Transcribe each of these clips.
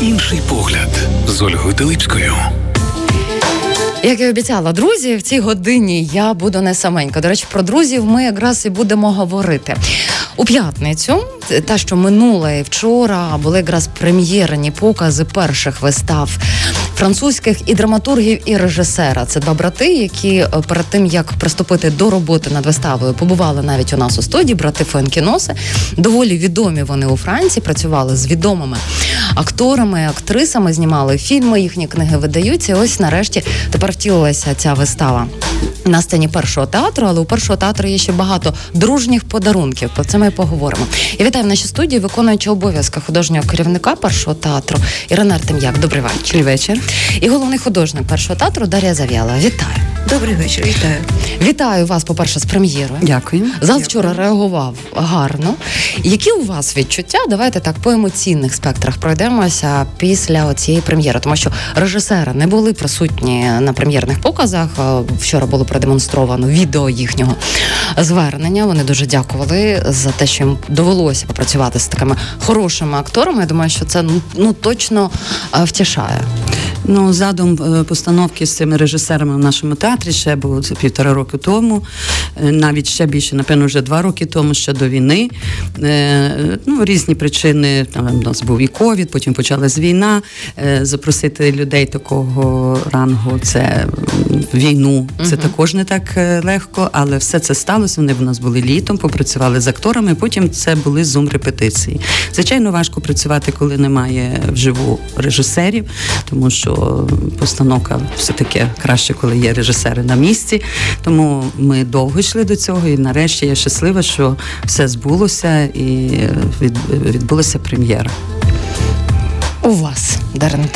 Інший погляд з Ольгою Телипською. Як і обіцяла, друзі, в цій годині я буду не саменька. До речі, про друзів ми якраз і будемо говорити у п'ятницю. Та, що минула і вчора були якраз прем'єрні покази перших вистав французьких і драматургів, і режисера. Це два брати, які е, перед тим як приступити до роботи над виставою, побували навіть у нас у студії. Брати Фенкіноси. Доволі відомі вони у Франції. Працювали з відомими акторами, актрисами, знімали фільми. Їхні книги видаються. І Ось нарешті тепер втілилася ця вистава. На сцені першого театру, але у першого театру є ще багато дружніх подарунків. Про це ми поговоримо. Я вітаю в нашій студії, виконуючи обов'язки художнього керівника першого театру Ірина Артем'як. Добрий вечір. Добрий вечір. І головний художник першого театру Дар'я Зав'яла. Вітаю. Добрий вечір, вітаю. Вітаю вас, по-перше, з прем'єрою. Дякую. Зал вчора реагував гарно. Які у вас відчуття? Давайте так по емоційних спектрах пройдемося після цієї прем'єри, тому що режисери не були присутні на прем'єрних показах. Е, Вчора було продемонстровано відео їхнього звернення. Вони дуже дякували за те, що їм довелося попрацювати з такими хорошими акторами. Я думаю, що це ну, ну точно е, втішає. Ну, задум е, постановки з цими режисерами в нашому театрі ще було півтора року тому, е, навіть ще більше, напевно, вже два роки тому, ще до війни. Е, Ну, різні причини. Там у нас був і ковід, потім почалась війна. Запросити людей такого рангу, це війну. Це також не так легко, але все це сталося. Вони в нас були літом, попрацювали з акторами. Потім це були зум-репетиції. Звичайно, важко працювати, коли немає вживу режисерів, тому що постановка все таки краще, коли є режисери на місці. Тому ми довго йшли до цього, і нарешті я щаслива, що все збулося і від- відбулася прем'єра. У вас, Дарина.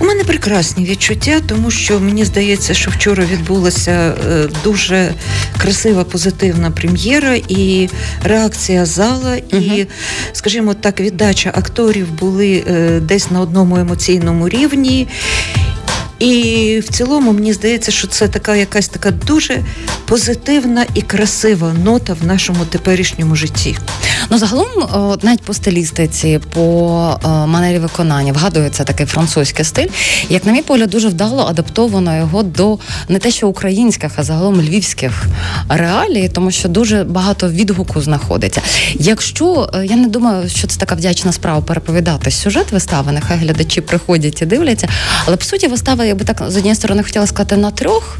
У мене прекрасні відчуття, тому що мені здається, що вчора відбулася е, дуже красива позитивна прем'єра і реакція зала, і, скажімо так, віддача акторів були е, десь на одному емоційному рівні. І в цілому мені здається, що це така якась така дуже позитивна і красива нота в нашому теперішньому житті. Ну, загалом, о, навіть по стилістиці, по о, манері виконання вгадується такий французький стиль. Як, на мій погляд, дуже вдало адаптовано його до не те, що українських, а загалом львівських реалій, тому що дуже багато відгуку знаходиться. Якщо е, я не думаю, що це така вдячна справа переповідати сюжет вистави, нехай глядачі приходять і дивляться. Але по суті, вистава, я би так з однієї сторони хотіла сказати на трьох,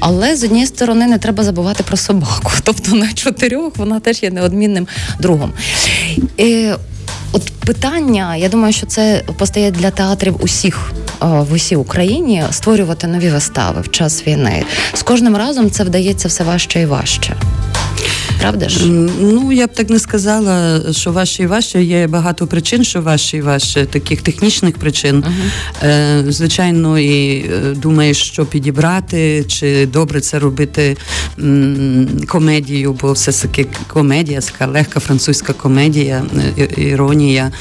але з однієї сторони не треба забувати про собаку. Тобто на чотирьох вона теж є неодмінним другом. І, от питання, я думаю, що це постає для театрів усіх. е, В усій Україні створювати нові вистави в час війни. З кожним разом це вдається все важче і важче. Правда ж? Ну, я б так не сказала, що важче і важче. Є багато причин, що важче і важче, таких технічних причин. Е, звичайно, і е, думаєш, що підібрати, чи добре це робити комедію, бо все таки комедія, така легка французька комедія, е, іронія.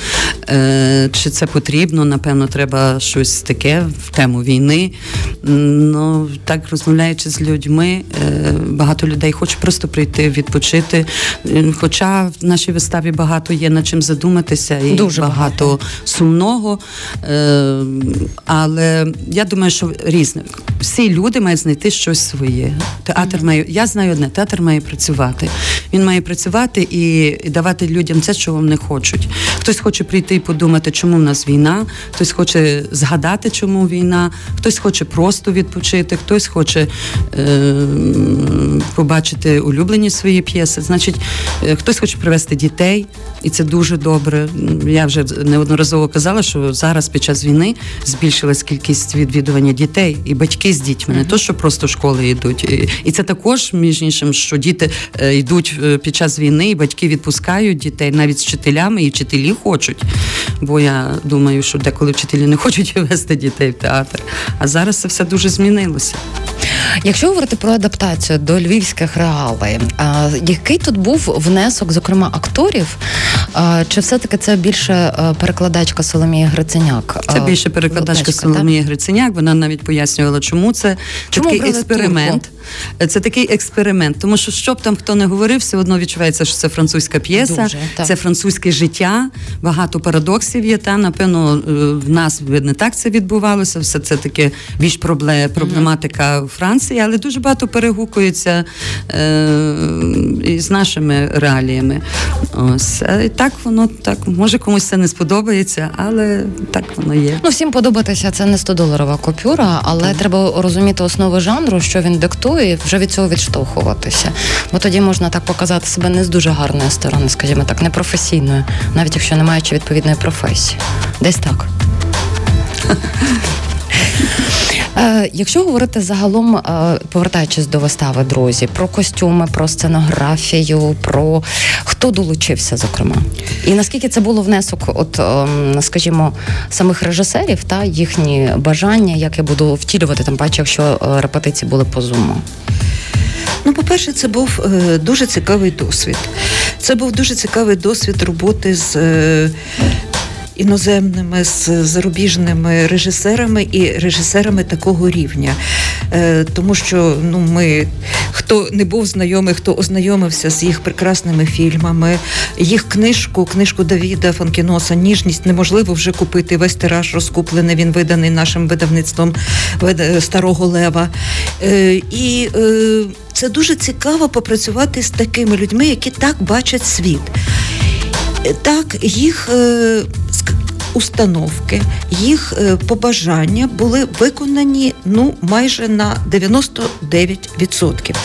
Е, чи це потрібно? Напевно, треба щось таке в тему війни. Ну, так розмовляючи з людьми, е, багато людей хочуть просто прийти відпочити. Е, Хоча в нашій виставі багато є над чим задуматися і Дуже багато, сумного. Е, Але я думаю, що різне. Всі люди мають знайти щось своє. Театр має. Я знаю одне, театр має працювати. Він має працювати і, і давати людям це, що вони хочуть. Хтось хоче прийти і подумати, чому в нас війна, хтось хоче згадати, чому війна, хтось хоче просто відпочити, хтось хоче е, побачити улюблені свої п'єси. Значить, е, хтось хоче привезти дітей, і це дуже добре. Я вже неодноразово казала, що зараз під час війни збільшилась кількість відвідування дітей і батьки з дітьми, не то, що просто школи йдуть. І, це також, між іншим, що діти е, йдуть е, під час війни, і батьки відпускають дітей навіть з вчителями, і вчителі хочуть. Бо я думаю, що деколи вчителі не хочуть вести дітей в театр. А зараз це все дуже змінилося. Якщо говорити про адаптацію до львівських реалій, Який тут був внесок, зокрема, акторів? Чи все-таки це більше е, перекладачка Соломія Гриценяк? Це більше перекладачка? Соломія Гриценяк. Вона навіть пояснювала, чому це Чому такий експеримент. Це такий експеримент, тому що що б там хто не говорив, все одно відчувається, що це французька п'єса, Дуже, це французьке життя. Багато парадоксів є там. Напевно, е, в нас не так це відбувалося. Все це таке більш пробле- проблематика Франції, але дуже багато перегукується е, із нашими реаліями. Ось і так воно так може комусь це не сподобається, але так воно є. Ну, всім подобатися це не 100-доларова купюра, але треба розуміти основи жанру, що він диктує, і вже від цього відштовхуватися. Бо тоді можна так показати себе не з дуже гарної сторони, скажімо так, непрофесійної, навіть якщо не маючи відповідної професії. Десь так. Е, Якщо говорити загалом, е, повертаючись до вистави, друзі, про костюми, про сценографію, про хто долучився, зокрема, і наскільки це було внесок, от ем, скажімо, самих режисерів та їхні бажання, як я буду втілювати, тим паче, якщо е, репетиції були по зуму. Ну, по-перше, це був е, дуже цікавий досвід. Це був дуже цікавий досвід роботи з. Е, Іноземними з зарубіжними режисерами і режисерами такого рівня, е, тому що ну ми хто не був знайомий, хто ознайомився з їх прекрасними фільмами, їх книжку, книжку Давіда Фанкіноса Ніжність неможливо вже купити. Весь тираж розкуплений. Він виданий нашим видавництвом Старого Лева. Е, І е, це дуже цікаво попрацювати з такими людьми, які так бачать світ. Так, їх установки, їх е, побажання були виконані ну майже на 99%.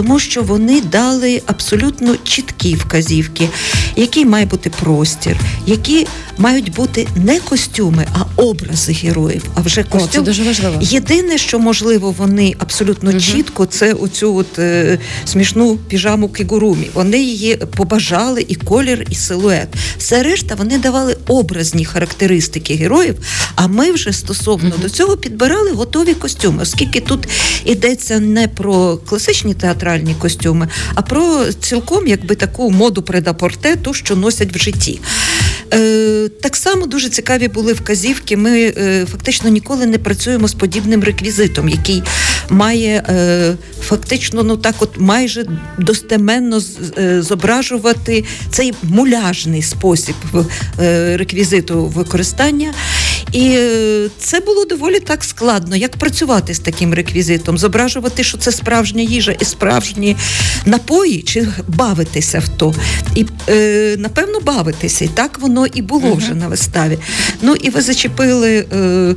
Тому що вони дали абсолютно чіткі вказівки, який має бути простір, які мають бути не костюми, а образи героїв. А вже О, це дуже важливо. Єдине, що можливо, вони абсолютно чітко, це оцю от е, смішну піжаму кігурумі. Вони її побажали і колір, і силует. Все решта вони давали образні характеристики героїв. А ми вже стосовно до цього підбирали готові костюми, оскільки тут йдеться не про класичні театральні костюми, а про цілком якби таку моду предапорте, ту, що носять в житті. Е, так само дуже цікаві були вказівки. Ми е, фактично ніколи не працюємо з подібним реквізитом, який має е, фактично, ну так, от майже достеменно з- е, зображувати цей муляжний спосіб е, реквізиту використання. І е, це було доволі так складно, як працювати з таким реквізитом, зображувати, що це справжня їжа і справжні напої, чи бавитися в то. І е, напевно бавитися. І так воно і було вже на виставі. Ну і ви зачепили. Е,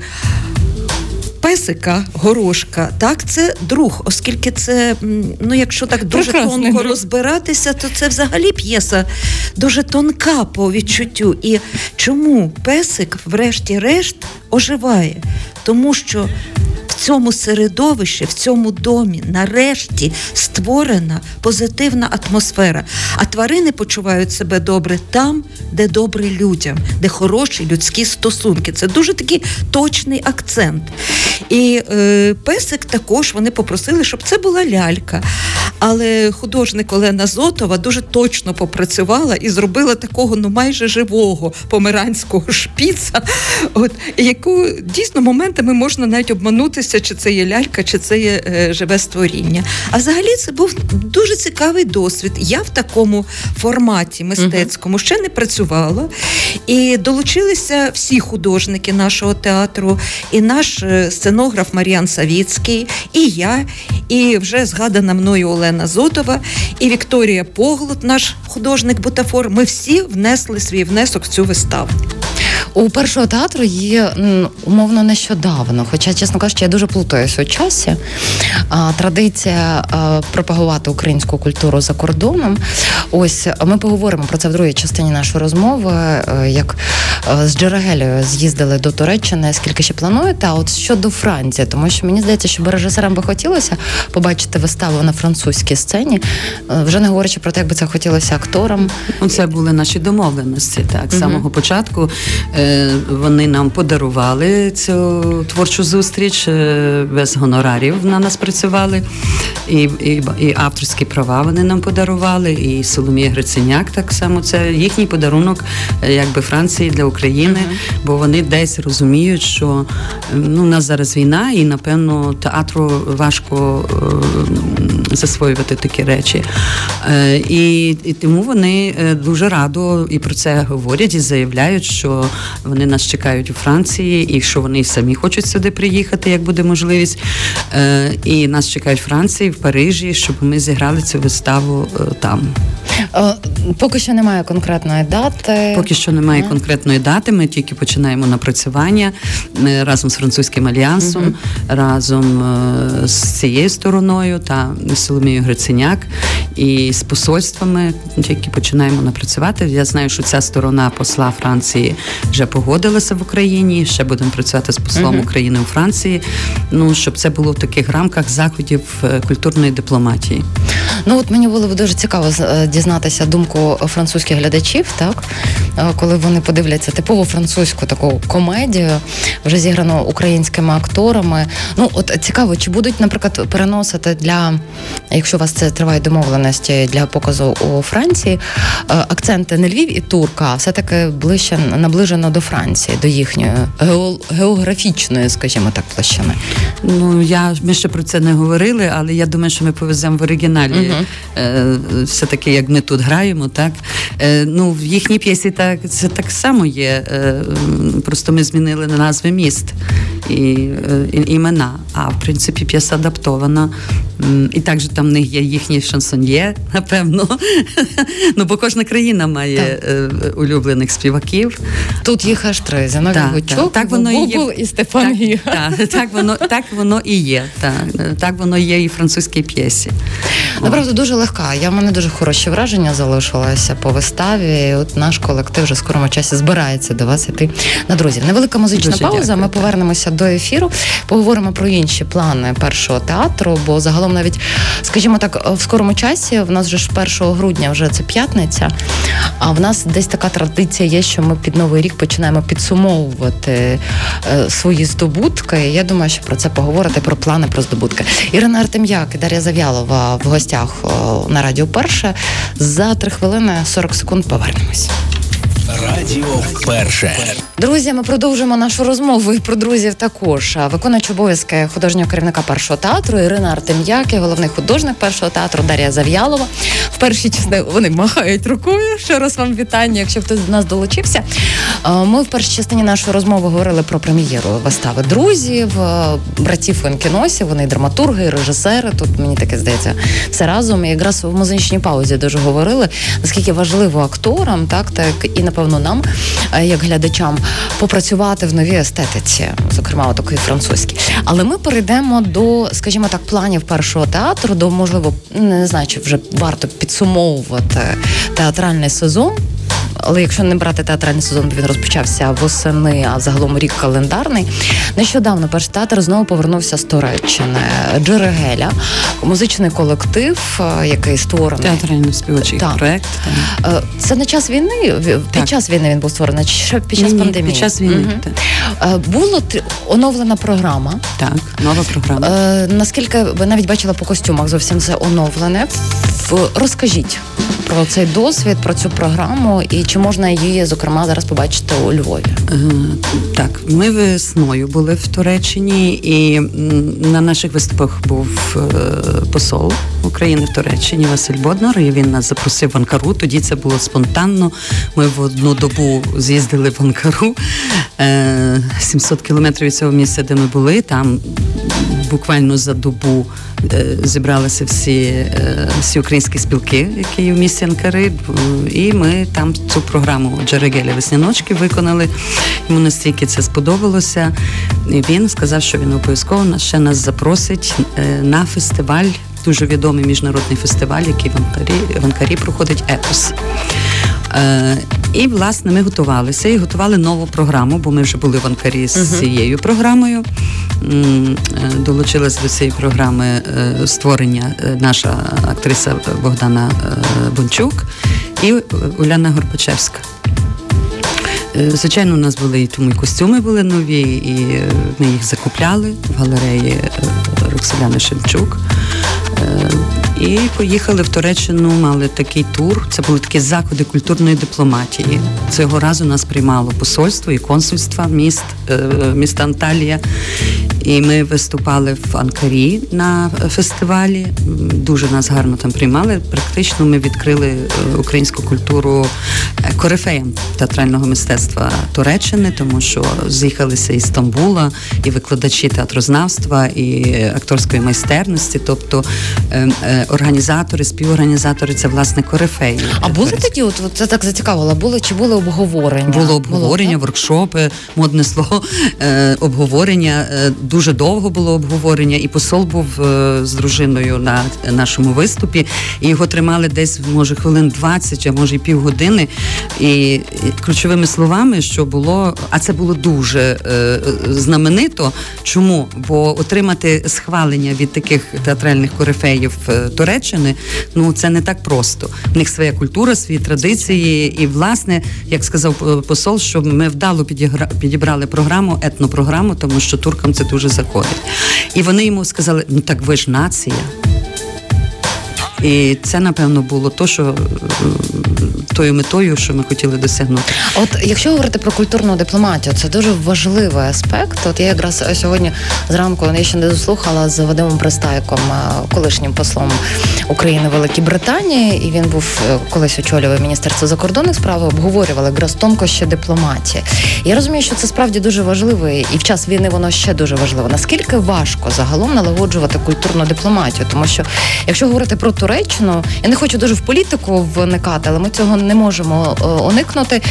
Песика, горошка, так, це друг, оскільки це, ну якщо так дуже Прекрасний тонко друг. розбиратися, то це взагалі п'єса дуже тонка по відчуттю. І чому песик, врешті-решт, оживає? Тому що цьому середовищі, в цьому домі, нарешті створена позитивна атмосфера. А тварини почувають себе добре там, де добре людям, де хороші людські стосунки. Це дуже такий точний акцент. І е, песик також вони попросили, щоб це була лялька. Але художник Олена Зотова дуже точно попрацювала і зробила такого ну майже живого померанського шпіца, от яку дійсно моментами можна навіть обманутися, чи це є лялька, чи це є е, живе створіння. А взагалі це був дуже цікавий досвід. Я в такому форматі мистецькому ще не працювала. І долучилися всі художники нашого театру, і наш е, сценограф Мар'ян Савіцький, і я, і вже згадана мною Олена Зотова, і Вікторія Поглот, наш художник бутафор. Ми всі внесли свій внесок в цю виставу. У першого театру є умовно нещодавно, хоча, чесно кажучи, я дуже плутаюся у часі. Традиція пропагувати українську культуру за кордоном. Ось ми поговоримо про це в другій частині нашої розмови. е, Як е, з Джерагелею з'їздили до Туреччини, скільки ще плануєте? А от щодо Франції, тому що мені здається, що режисерам би хотілося побачити виставу на французькій сцені, е, вже не говорячи про те, як би це хотілося акторам. Ну, Це були наші домовленості. Так, з самого початку. Е, Вони нам подарували цю творчу зустріч без гонорарів. На нас працювали, і і, і авторські права вони нам подарували, і Соломія Гриценяк так само. Це їхній подарунок, якби Франції для України, бо вони десь розуміють, що ну у нас зараз війна, і напевно театру важко засвоювати такі речі. І, і тому вони дуже радо і про це говорять і заявляють, що вони нас чекають у Франції, і що вони самі хочуть сюди приїхати, як буде можливість. І нас чекають в Франції, в Парижі, щоб ми зіграли цю виставу там. Поки що немає конкретної дати. Поки що немає конкретної дати. Ми тільки починаємо напрацювання разом з французьким альянсом, uh разом з цією стороною та Соломією Гриценяк і з посольствами. Тільки починаємо напрацювати. Я знаю, що ця сторона посла Франції вже погодилася в Україні. Ще будемо працювати з послом uh України у Франції. Ну щоб це було в таких рамках заходів культурної дипломатії. Ну от мені було б дуже цікаво дізнатися думку французьких глядачів, так коли вони подивляться типову французьку таку комедію, вже зіграну українськими акторами. Ну от цікаво, чи будуть, наприклад, переносити для, якщо у вас це триває домовленості для показу у Франції, акценти не Львів і Турка, а все таки ближче наближено до Франції, до їхньої географічної, скажімо так, площини. Ну я ми ще про це не говорили, але я думаю, що ми повеземо в оригіналі. Uh-huh. Все таки, як ми тут граємо, так е, ну в їхній п'єсі так це так само є. Е, просто ми змінили назви міст і, і імена. А в принципі п'єса адаптована. І також там в них є їхні шансон'є, напевно. Ну, бо кожна країна має так. улюблених співаків. Тут їх аж три Зіновій Гучук, так воно і є. і Степан так, так, так, воно так воно і є. Так, так воно є і в французькій п'єсі. Направду дуже легка. Я в мене дуже хороші враження залишилося по виставі. От наш колектив вже в скорому часі збирається до вас іти на друзі. Невелика музична дуже пауза. Дякую. Ми повернемося до ефіру, поговоримо про інші плани першого театру, бо загалом навіть, скажімо так, в скорому часі в нас вже ж 1 грудня вже це п'ятниця. А в нас десь така традиція є, що ми під новий рік починаємо підсумовувати е, свої здобутки. Я думаю, що про це поговорити, про плани про здобутки. Ірина Артем'як і Дар'я Зав'ялова в гостях на радіо перше. За три хвилини 40 секунд повернемось. Радіо перше друзі. Ми продовжуємо нашу розмову і про друзів. Також виконуючи обов'язки художнього керівника першого театру Ірина Артем'як і головний художник першого театру Дар'я Зав'ялова. В першій частині вони махають рукою. Ще раз вам вітання, якщо хтось до нас долучився. Ми в першій частині нашої розмови говорили про прем'єру вистави друзів, братів Фенкіносів. Вони драматурги, режисери. Тут мені таке здається все разом. І якраз в музичній паузі дуже говорили наскільки важливо акторам, так так і напевно нам, е, як глядачам, попрацювати в новій естетиці, зокрема такої французькій. Але ми перейдемо до, скажімо так, планів першого театру, до можливо, не знаю, чи вже варто підсумовувати театральний сезон але якщо не брати театральний сезон, він розпочався восени, а загалом рік календарний. Нещодавно перший театр знову повернувся з Туреччини. Джерегеля, музичний колектив, е, який створений театральний співочий так. проект. Так. Е, це на час війни. Під так. час війни він був створений чи під час Ні, пандемії? Під час війни. Угу. Було оновлена програма. Так, нова програма. Наскільки ви навіть бачили по костюмах, зовсім це оновлене. Розкажіть про цей досвід, про цю програму і чи можна її, зокрема, зараз побачити у Львові? Е, так, ми весною були в Туреччині, і на наших виступах був е, посол України в Туреччині Василь Боднар. і Він нас запросив в Анкару. Тоді це було спонтанно. Ми в одну добу з'їздили в Анкару 700 е, кілометрів від цього місця, де ми були. Там буквально за добу зібралися всі всі українські спілки, які є в місті Анкари, і ми там цю програму Джерегеля Весняночки виконали. Йому настільки це сподобалося. І Він сказав, що він обов'язково ще нас запросить е, на фестиваль, дуже відомий міжнародний фестиваль, який в Анкарі, в Анкарі проходить Етос. Е, і власне ми готувалися і готували нову програму, бо ми вже були в Анкарі з uh-huh. цією програмою. Е, долучилась до цієї програми створення наша актриса Богдана Бончук і Уляна Горбачевська. Е, звичайно, у нас були і тому і костюми були нові, і е, ми їх закупляли в галереї е, Роксоляни Шемчук. І поїхали в Туреччину, мали такий тур. Це були такі заходи культурної дипломатії. Цього разу нас приймало посольство і консульство міст, міста Анталія. І ми виступали в Анкарі на фестивалі. Дуже нас гарно там приймали. Практично ми відкрили українську культуру корифеям театрального мистецтва Туреччини, тому що з'їхалися із Стамбула і викладачі театрознавства і акторської майстерності, тобто е, е, організатори, співорганізатори це власне корифеї. А були тоді, от, от це так зацікавило, були чи були обговорення? Було обговорення, було, воркшопи, модне слово, е, обговорення. Е, дуже довго було обговорення, і посол був е, з дружиною на нашому виступі. І його тримали десь, може, хвилин 20, а може і півгодини. І ключовими словами, що було, а це було дуже е, знаменито. Чому? Бо отримати схвалення від таких театральних корифеїв е, Туреччини, ну це не так просто. В них своя культура, свої традиції, і власне, як сказав посол, що ми вдало підібрали програму, етнопрограму, тому що туркам це дуже заходить. І вони йому сказали: ну так ви ж нація. І це напевно було то, що тою метою, що ми хотіли досягнути. От якщо говорити про культурну дипломатію, це дуже важливий аспект. От я якраз сьогодні зранку я ще не дослухала з Вадимом Пристайком, колишнім послом України Великій Британії, і він був е, колись очолював міністерство закордонних справ. Обговорювали якраз тонкощі дипломатії. Я розумію, що це справді дуже важливо, і в час війни воно ще дуже важливо. Наскільки важко загалом налагоджувати культурну дипломатію? Тому що якщо говорити про Туреччину, я не хочу дуже в політику вникати, але ми цього не можемо уникнути уникнути.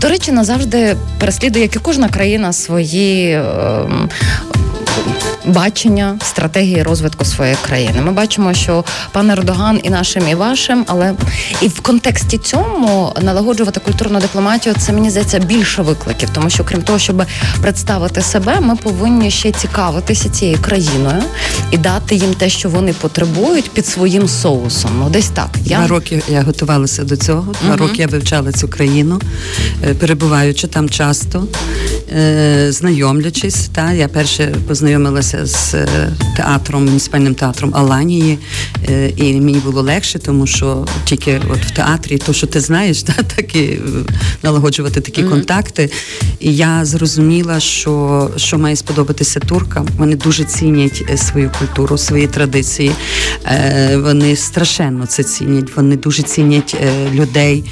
Туреччина завжди переслідує, як і кожна країна, свої ем, бачення стратегії розвитку своєї країни. Ми бачимо, що пан Ердоган і нашим, і вашим, але і в контексті цьому налагоджувати культурну дипломатію це мені здається більше викликів, тому що крім того, щоб представити себе, ми повинні ще цікавитися цією країною і дати їм те, що вони потребують під своїм соусом. Ну десь так. Я... Два роки я готувалася до цього. Два угу. роки я вивчала цю країну, е, перебуваючи там часто, е, знайомлячись. Та я перше познайомилася з е, театром, муніципальним театром Аланії, е, і мені було легше, тому що тільки от в театрі, то що ти знаєш, та такі е, налагоджувати такі mm-hmm. контакти. І я зрозуміла, що що має сподобатися туркам. Вони дуже цінять свою культуру, свої традиції. Вони страшенно це цінять. Вони дуже цінять людей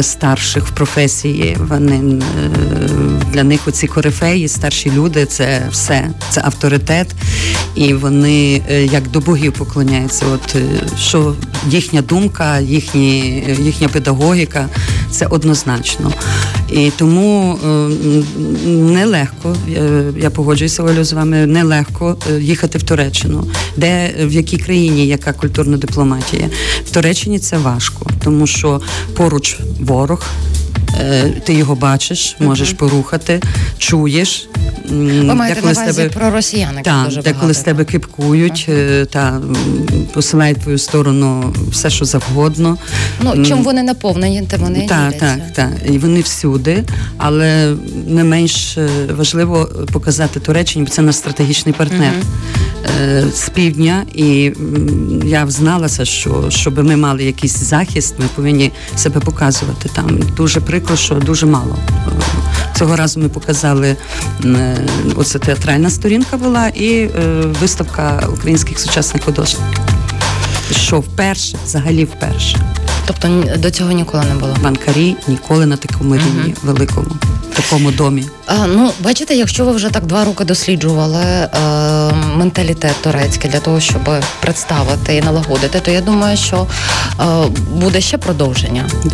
старших в професії. Вони для них оці корифеї, старші люди це все. Це авторитет, і вони е, як до богів поклоняються. От е, що їхня думка, їхні, їхня педагогіка це однозначно. І тому е, нелегко, я погоджуюся Олю з вами, нелегко їхати в Туреччину, де в якій країні яка культурна дипломатія. В Туреччині це важко, тому що поруч ворог. Ти його бачиш, можеш порухати, чуєш, ви маєте на увазі тебе... про росіян, Так, дуже деколи з тебе кипкують ага. та посилають твою сторону все, що завгодно. Ну чим вони наповнені, тим вони так, так, так. І вони всюди, але не менш е, важливо показати Туреччині, бо це наш стратегічний партнер угу. З півдня. І я взналася, що щоб ми мали якийсь захист, ми повинні себе показувати там. Дуже прикро, що дуже мало. Цього разу ми показали е, оце театральна сторінка була і е, виставка українських сучасних художників. Що вперше, взагалі вперше. Тобто до цього ніколи не було? В Анкарі ніколи на такому рівні uh великому такому домі? Ну, бачите, якщо ви вже так два роки досліджували е, менталітет турецький для того, щоб представити і налагодити, то я думаю, що е, буде ще продовження. Да.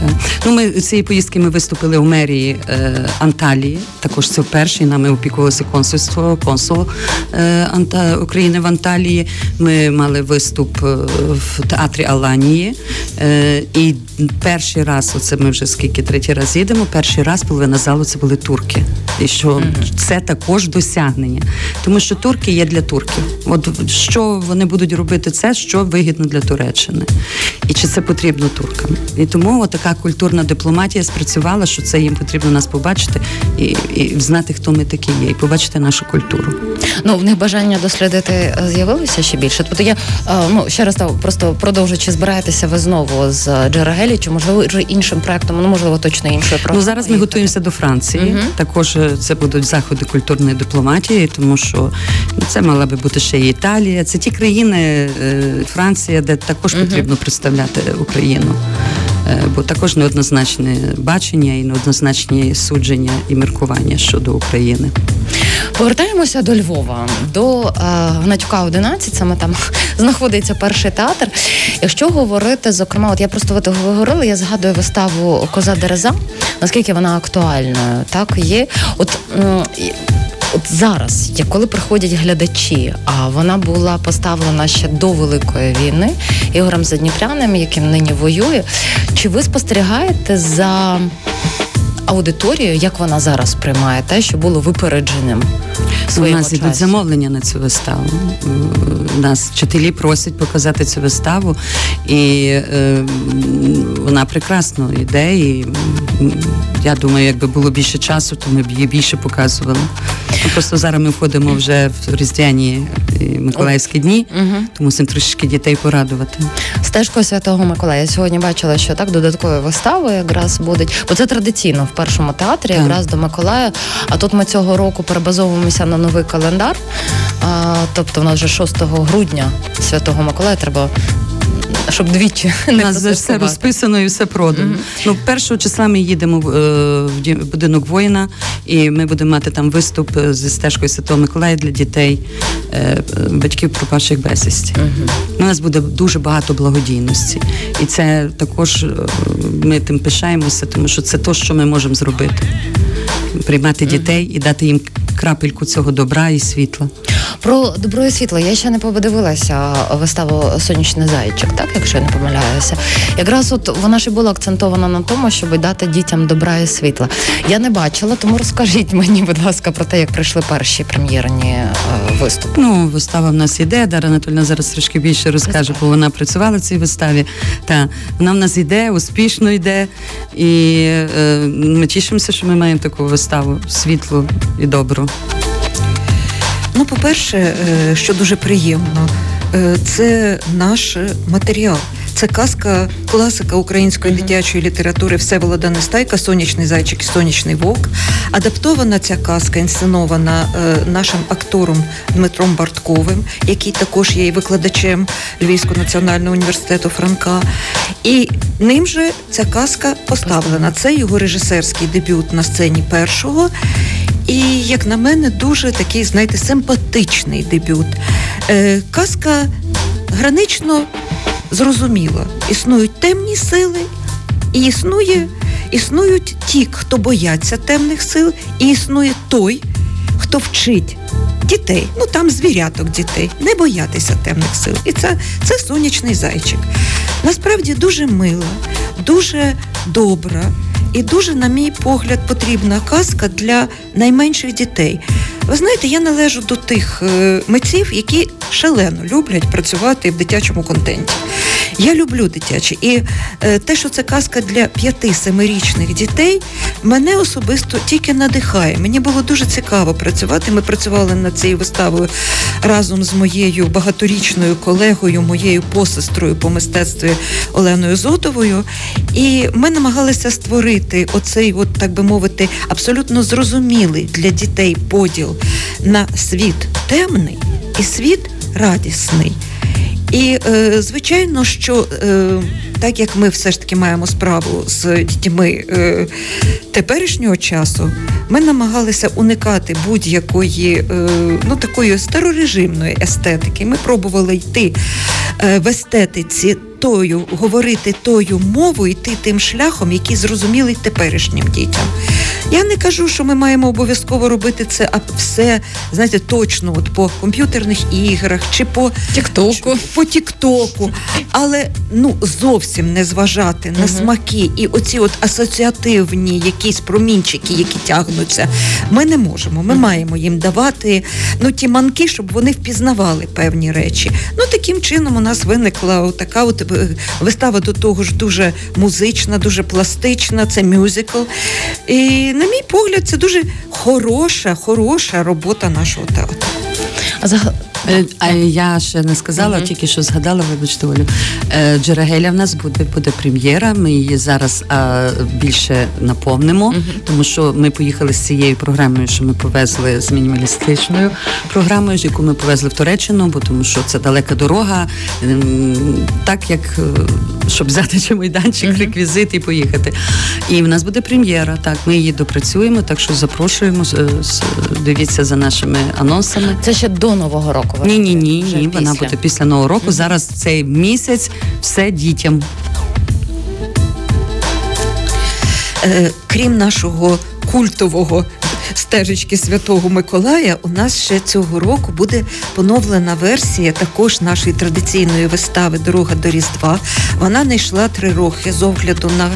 Ну, ми цієї поїздки ми виступили в мерії е, Анталії. Також це вперше нами опікувалося консульство, консул е, Анта, України в Анталії. Ми мали виступ е, в театрі Аланії. Е, і перший раз, оце ми вже скільки третій раз їдемо. Перший раз половина залу це були турки, і що це також досягнення, тому що турки є для турків. От що вони будуть робити, це що вигідно для Туреччини, і чи це потрібно туркам. І тому така культурна дипломатія спрацювала, що це їм потрібно нас побачити і, і знати, хто ми такі є, і побачити нашу культуру. Ну в них бажання дослідити е, з'явилося ще більше. Тобто я е, ну ще раз просто продовжу, чи збираєтеся ви знову з Джерагелі, чи можливо вже іншим проектом, ну можливо, точно іншою? Ну зараз ми готуємося до Франції. Угу. Також е, це будуть заходи культурної дипломатії, тому що це мала би бути ще і Італія. Це ті країни, Франція, де також потрібно представляти Україну. Бо також неоднозначне бачення і неоднозначні судження і міркування щодо України. Повертаємося до Львова, до е, Гнатюка 11, саме там знаходиться перший театр. Якщо говорити, зокрема, от я просто ви говорили, я згадую виставу Коза Дереза, наскільки вона актуальною, так є. От От зараз, як коли приходять глядачі, а вона була поставлена ще до Великої війни Ігорем Задніпряним, яким нині воює. Чи ви спостерігаєте за аудиторією, як вона зараз приймає те, що було випередженим? У нас ідуть замовлення на цю виставу. Нас вчителі просять показати цю виставу, і е, вона прекрасно йде. І я думаю, якби було більше часу, то ми б її більше показували. Просто зараз ми входимо вже в різдвяні Миколаївські дні, угу. тому мусимо трошечки дітей порадувати. Стежкою Святого Миколая. Я сьогодні бачила, що так додаткові вистави якраз будуть, бо це традиційно в першому театрі, так. якраз до Миколая. А тут ми цього року перебазовуємося на новий календар. А, Тобто, в нас вже 6 грудня Святого Миколая треба щоб двічі У нас вже все розписано і все продано. Mm-hmm. Ну, першого числа ми їдемо в, е, в будинок воїна, і ми будемо мати там виступ е, зі стежкою Святого Миколая для дітей, е, батьків пропавших безвісті. Mm-hmm. У нас буде дуже багато благодійності, і це також ми тим пишаємося, тому що це те, що ми можемо зробити. Приймати дітей і дати їм крапельку цього добра і світла. Про добро і світло я ще не подивилася виставу Сонячний зайчик, так якщо я не помиляюся. Якраз от вона ж і була акцентована на тому, щоб дати дітям добра і світла. Я не бачила, тому розкажіть мені, будь ласка, про те, як прийшли перші прем'єрні е, виступи. Ну, вистава в нас іде. Дара Анатольна зараз трошки більше розкаже, бо вона працювала в цій виставі. Та вона в нас йде, успішно йде, і е, ми тішимося, що ми маємо таку виставу світлу і добру. Ну, по-перше, е, що дуже приємно, е, це наш матеріал. Це казка, класика української дитячої літератури Всеволода Нестайка Сонячний зайчик і сонячний вовк. Адаптована ця казка, інсценована е, нашим актором Дмитром Бартковим, який також є і викладачем Львівського національного університету Франка. І ним же ця казка поставлена. Це його режисерський дебют на сцені першого. І, як на мене, дуже такий, знаєте, симпатичний дебют. Е, Казка гранично зрозуміла. Існують темні сили, і існує, існують ті, хто бояться темних сил, і існує той, хто вчить дітей, ну там звіряток дітей, не боятися темних сил. І це, це сонячний зайчик. Насправді дуже мила, дуже добра. І дуже, на мій погляд, потрібна казка для найменших дітей. Ви знаєте, я належу до тих е, митців, які шалено люблять працювати в дитячому контенті. Я люблю дитячі. І е, те, що це казка для п'яти-семирічних дітей, мене особисто тільки надихає. Мені було дуже цікаво працювати. Ми працювали над цією виставою разом з моєю багаторічною колегою, моєю посестрою по мистецтві Оленою Зотовою. І ми намагалися створити оцей, от так би мовити, абсолютно зрозумілий для дітей поділ на світ темний і світ радісний. І е, звичайно, що е, так як ми все ж таки маємо справу з дітьми е, теперішнього часу, ми намагалися уникати будь-якої е, ну такої старорежимної естетики. Ми пробували йти е, в естетиці тою, говорити тою мовою, йти тим шляхом, який зрозумілий теперішнім дітям. Я не кажу, що ми маємо обов'язково робити це, а все знаєте, точно от по комп'ютерних іграх чи по Тіктоку. По Тіктоку, але ну зовсім не зважати на смаки і оці от асоціативні якісь промінчики, які тягнуться. Ми не можемо. Ми маємо їм давати ну ті манки, щоб вони впізнавали певні речі. Ну таким чином у нас виникла така от вистава до того ж дуже музична, дуже пластична, це мюзикл. І, на мій погляд, це дуже хороша, хороша робота нашого театру. А Е, А я ще не сказала, Мгм. тільки що згадала, вибачте, Олю. Е, Джерегеля в нас буде, буде прем'єра. Ми її зараз а, більше наповнимо, тому що ми поїхали з цією програмою, що ми повезли з мінімалістичною програмою, яку ми повезли в Туреччину, бо тому що це далека дорога. Ем, Так як е, щоб взяти чи майданчик, реквізит і поїхати. І в нас буде прем'єра. Так, ми її допрацюємо, так що запрошуємо. Дивіться за нашими анонсами. це ще до нового року. Ви Ні, ні, ні, ні. Вона буде після нового року. Зараз цей місяць все дітям. Е, крім нашого культового стежечки Святого Миколая, у нас ще цього року буде поновлена версія також нашої традиційної вистави Дорога до Різдва. Вона не йшла три роки з огляду на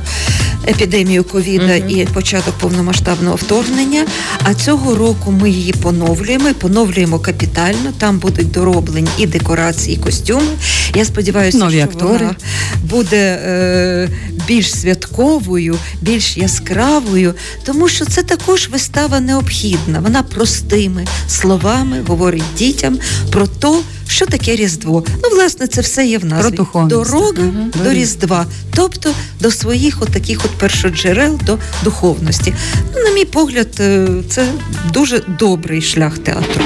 епідемію ковіда і початок повномасштабного вторгнення. А цього року ми її поновлюємо поновлюємо капітально. Там будуть дороблені і декорації, і костюми. Я сподіваюся, Нові що актори. вона буде е, більш святковою, більш яскравою, тому що це також вистава необхідна. Вона простими словами говорить дітям про те, що таке Різдво. Ну, власне, це все є в назві. Про духовність. Дорога угу. до Різдва, тобто до своїх от таких от першоджерел, до духовності. Ну, на мій погляд, е, це дуже добрий шлях театру.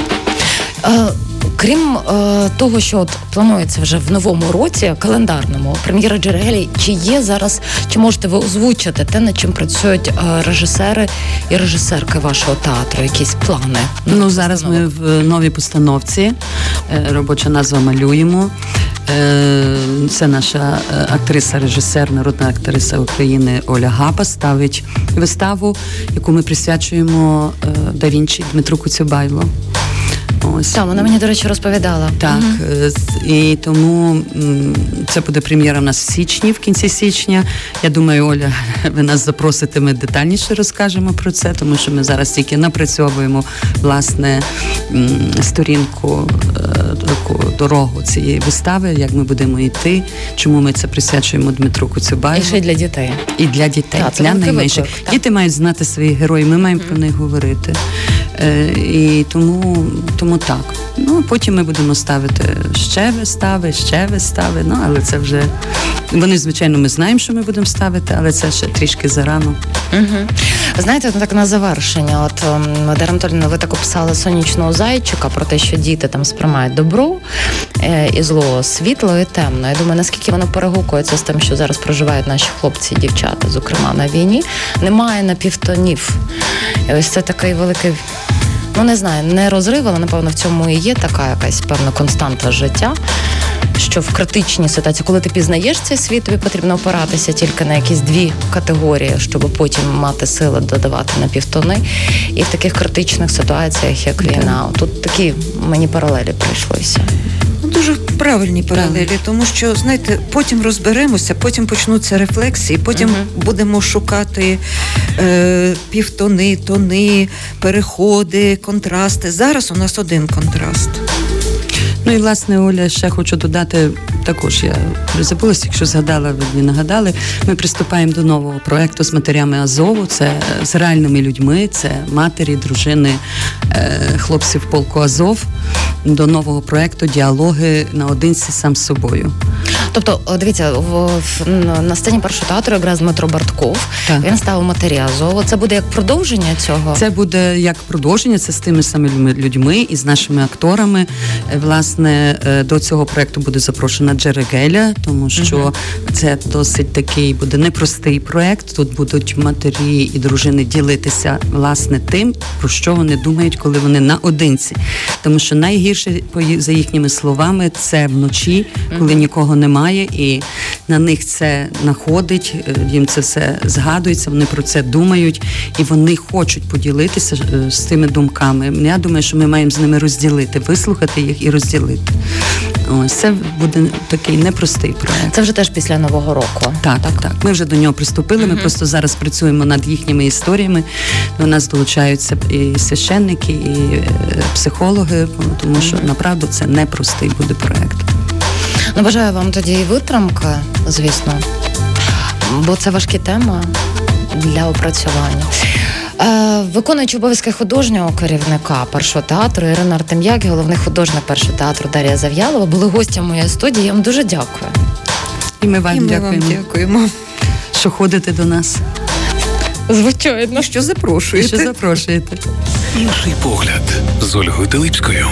Е, Крім е, того, що от планується вже в новому році, календарному прем'єра Джерелі, чи є зараз, чи можете ви озвучити те, над чим працюють е, режисери і режисерки вашого театру? Якісь плани? Ну зараз ми в новій постановці. Е, Робоча назва малюємо. Е, Це наша е, актриса, режисер, народна актриса України Оля Гапа ставить виставу, яку ми присвячуємо е, Да Дмитру Куцюбайло. Ось. Так, вона мені, до речі, розповідала. Так, з- і тому це буде прем'єра в нас в січні, в кінці січня. Я думаю, Оля, ви нас запросите, ми детальніше розкажемо про це, тому що ми зараз тільки напрацьовуємо власне сторінку, е, таку дорогу цієї вистави, як ми будемо йти, чому ми це присвячуємо Дмитру Коцюбаєву. І ще й для дітей. І для дітей, Так, для найменших. виклик. Діти мають знати своїх героїв, ми маємо про них говорити. Е, і тому, тому так. Ну, потім ми будемо ставити ще вистави, ще вистави. Ну, але це вже. Вони, звичайно, ми знаємо, що ми будемо ставити, але це ще трішки зарано. Угу. Знаєте, так на завершення, от ем, Дар'я Анатоліївна, ви так описали сонячного зайчика про те, що діти там сприймають добро е, і зло, світло і темно. Я думаю, наскільки воно перегукується з тим, що зараз проживають наші хлопці і дівчата, зокрема на війні, немає напівтонів. І ось це такий великий. Ну не знаю, не розрив, але напевно в цьому і є така якась певна константа життя. Що в критичній ситуації, коли ти пізнаєш цей світ, тобі потрібно опиратися тільки на якісь дві категорії, щоб потім мати сили додавати на півтони. І в таких критичних ситуаціях, як війна, тут такі мені паралелі прийшлися. Дуже правильні паралелі, тому що знаєте, потім розберемося, потім почнуться рефлексії, потім будемо шукати е, півтони, тони, переходи, контрасти. Зараз у нас один контраст. Ну і власне, Оля, ще хочу додати також. Я вже забулася, якщо згадала, ви мені нагадали. Ми приступаємо до нового проекту з матерями Азову. Це з реальними людьми, це матері, дружини е, хлопців полку Азов. До нового проекту діалоги наодинці сам з собою. Тобто, дивіться, в, в- на сцені першого театру якраз Дмитро Бартков Так. він став матері Азову. Це буде як продовження цього. Це буде як продовження, це з тими самими людьми і з нашими акторами. Е, Власне, е, до цього проекту буде запрошена Джерегеля, тому що це досить такий буде непростий проект. Тут будуть матері і дружини ділитися власне тим, про що вони думають, коли вони наодинці. Тому що найгірше за їхніми словами це вночі, коли нікого немає, і на них це находить, е, їм це все згадується, вони про це думають, і вони хочуть поділитися е, з цими думками. Я думаю, що ми маємо з ними розділити, вислухати їх і розділити. Ось це буде такий непростий проект. Це вже теж після нового року. Так, так, так. Ми вже до нього приступили. Ми просто зараз працюємо над їхніми історіями. До нас долучаються і священники, і е, психологи, тому що направду це непростий буде проект. Ну, бажаю вам тоді і витримки, звісно, бо це важкі теми для опрацювання. Е, Виконуючи обов'язки художнього керівника першого театру Ірина Артем'як, головний художник першого театру Дар'я Зав'ялова, були гостями моєї студії. Я вам дуже дякую. І ми вам І ми дякуємо, вам дякуємо. що ходите до нас. Звичайно. Що І запрошуєте. що запрошуєте. Інший погляд з Ольгою Телипською.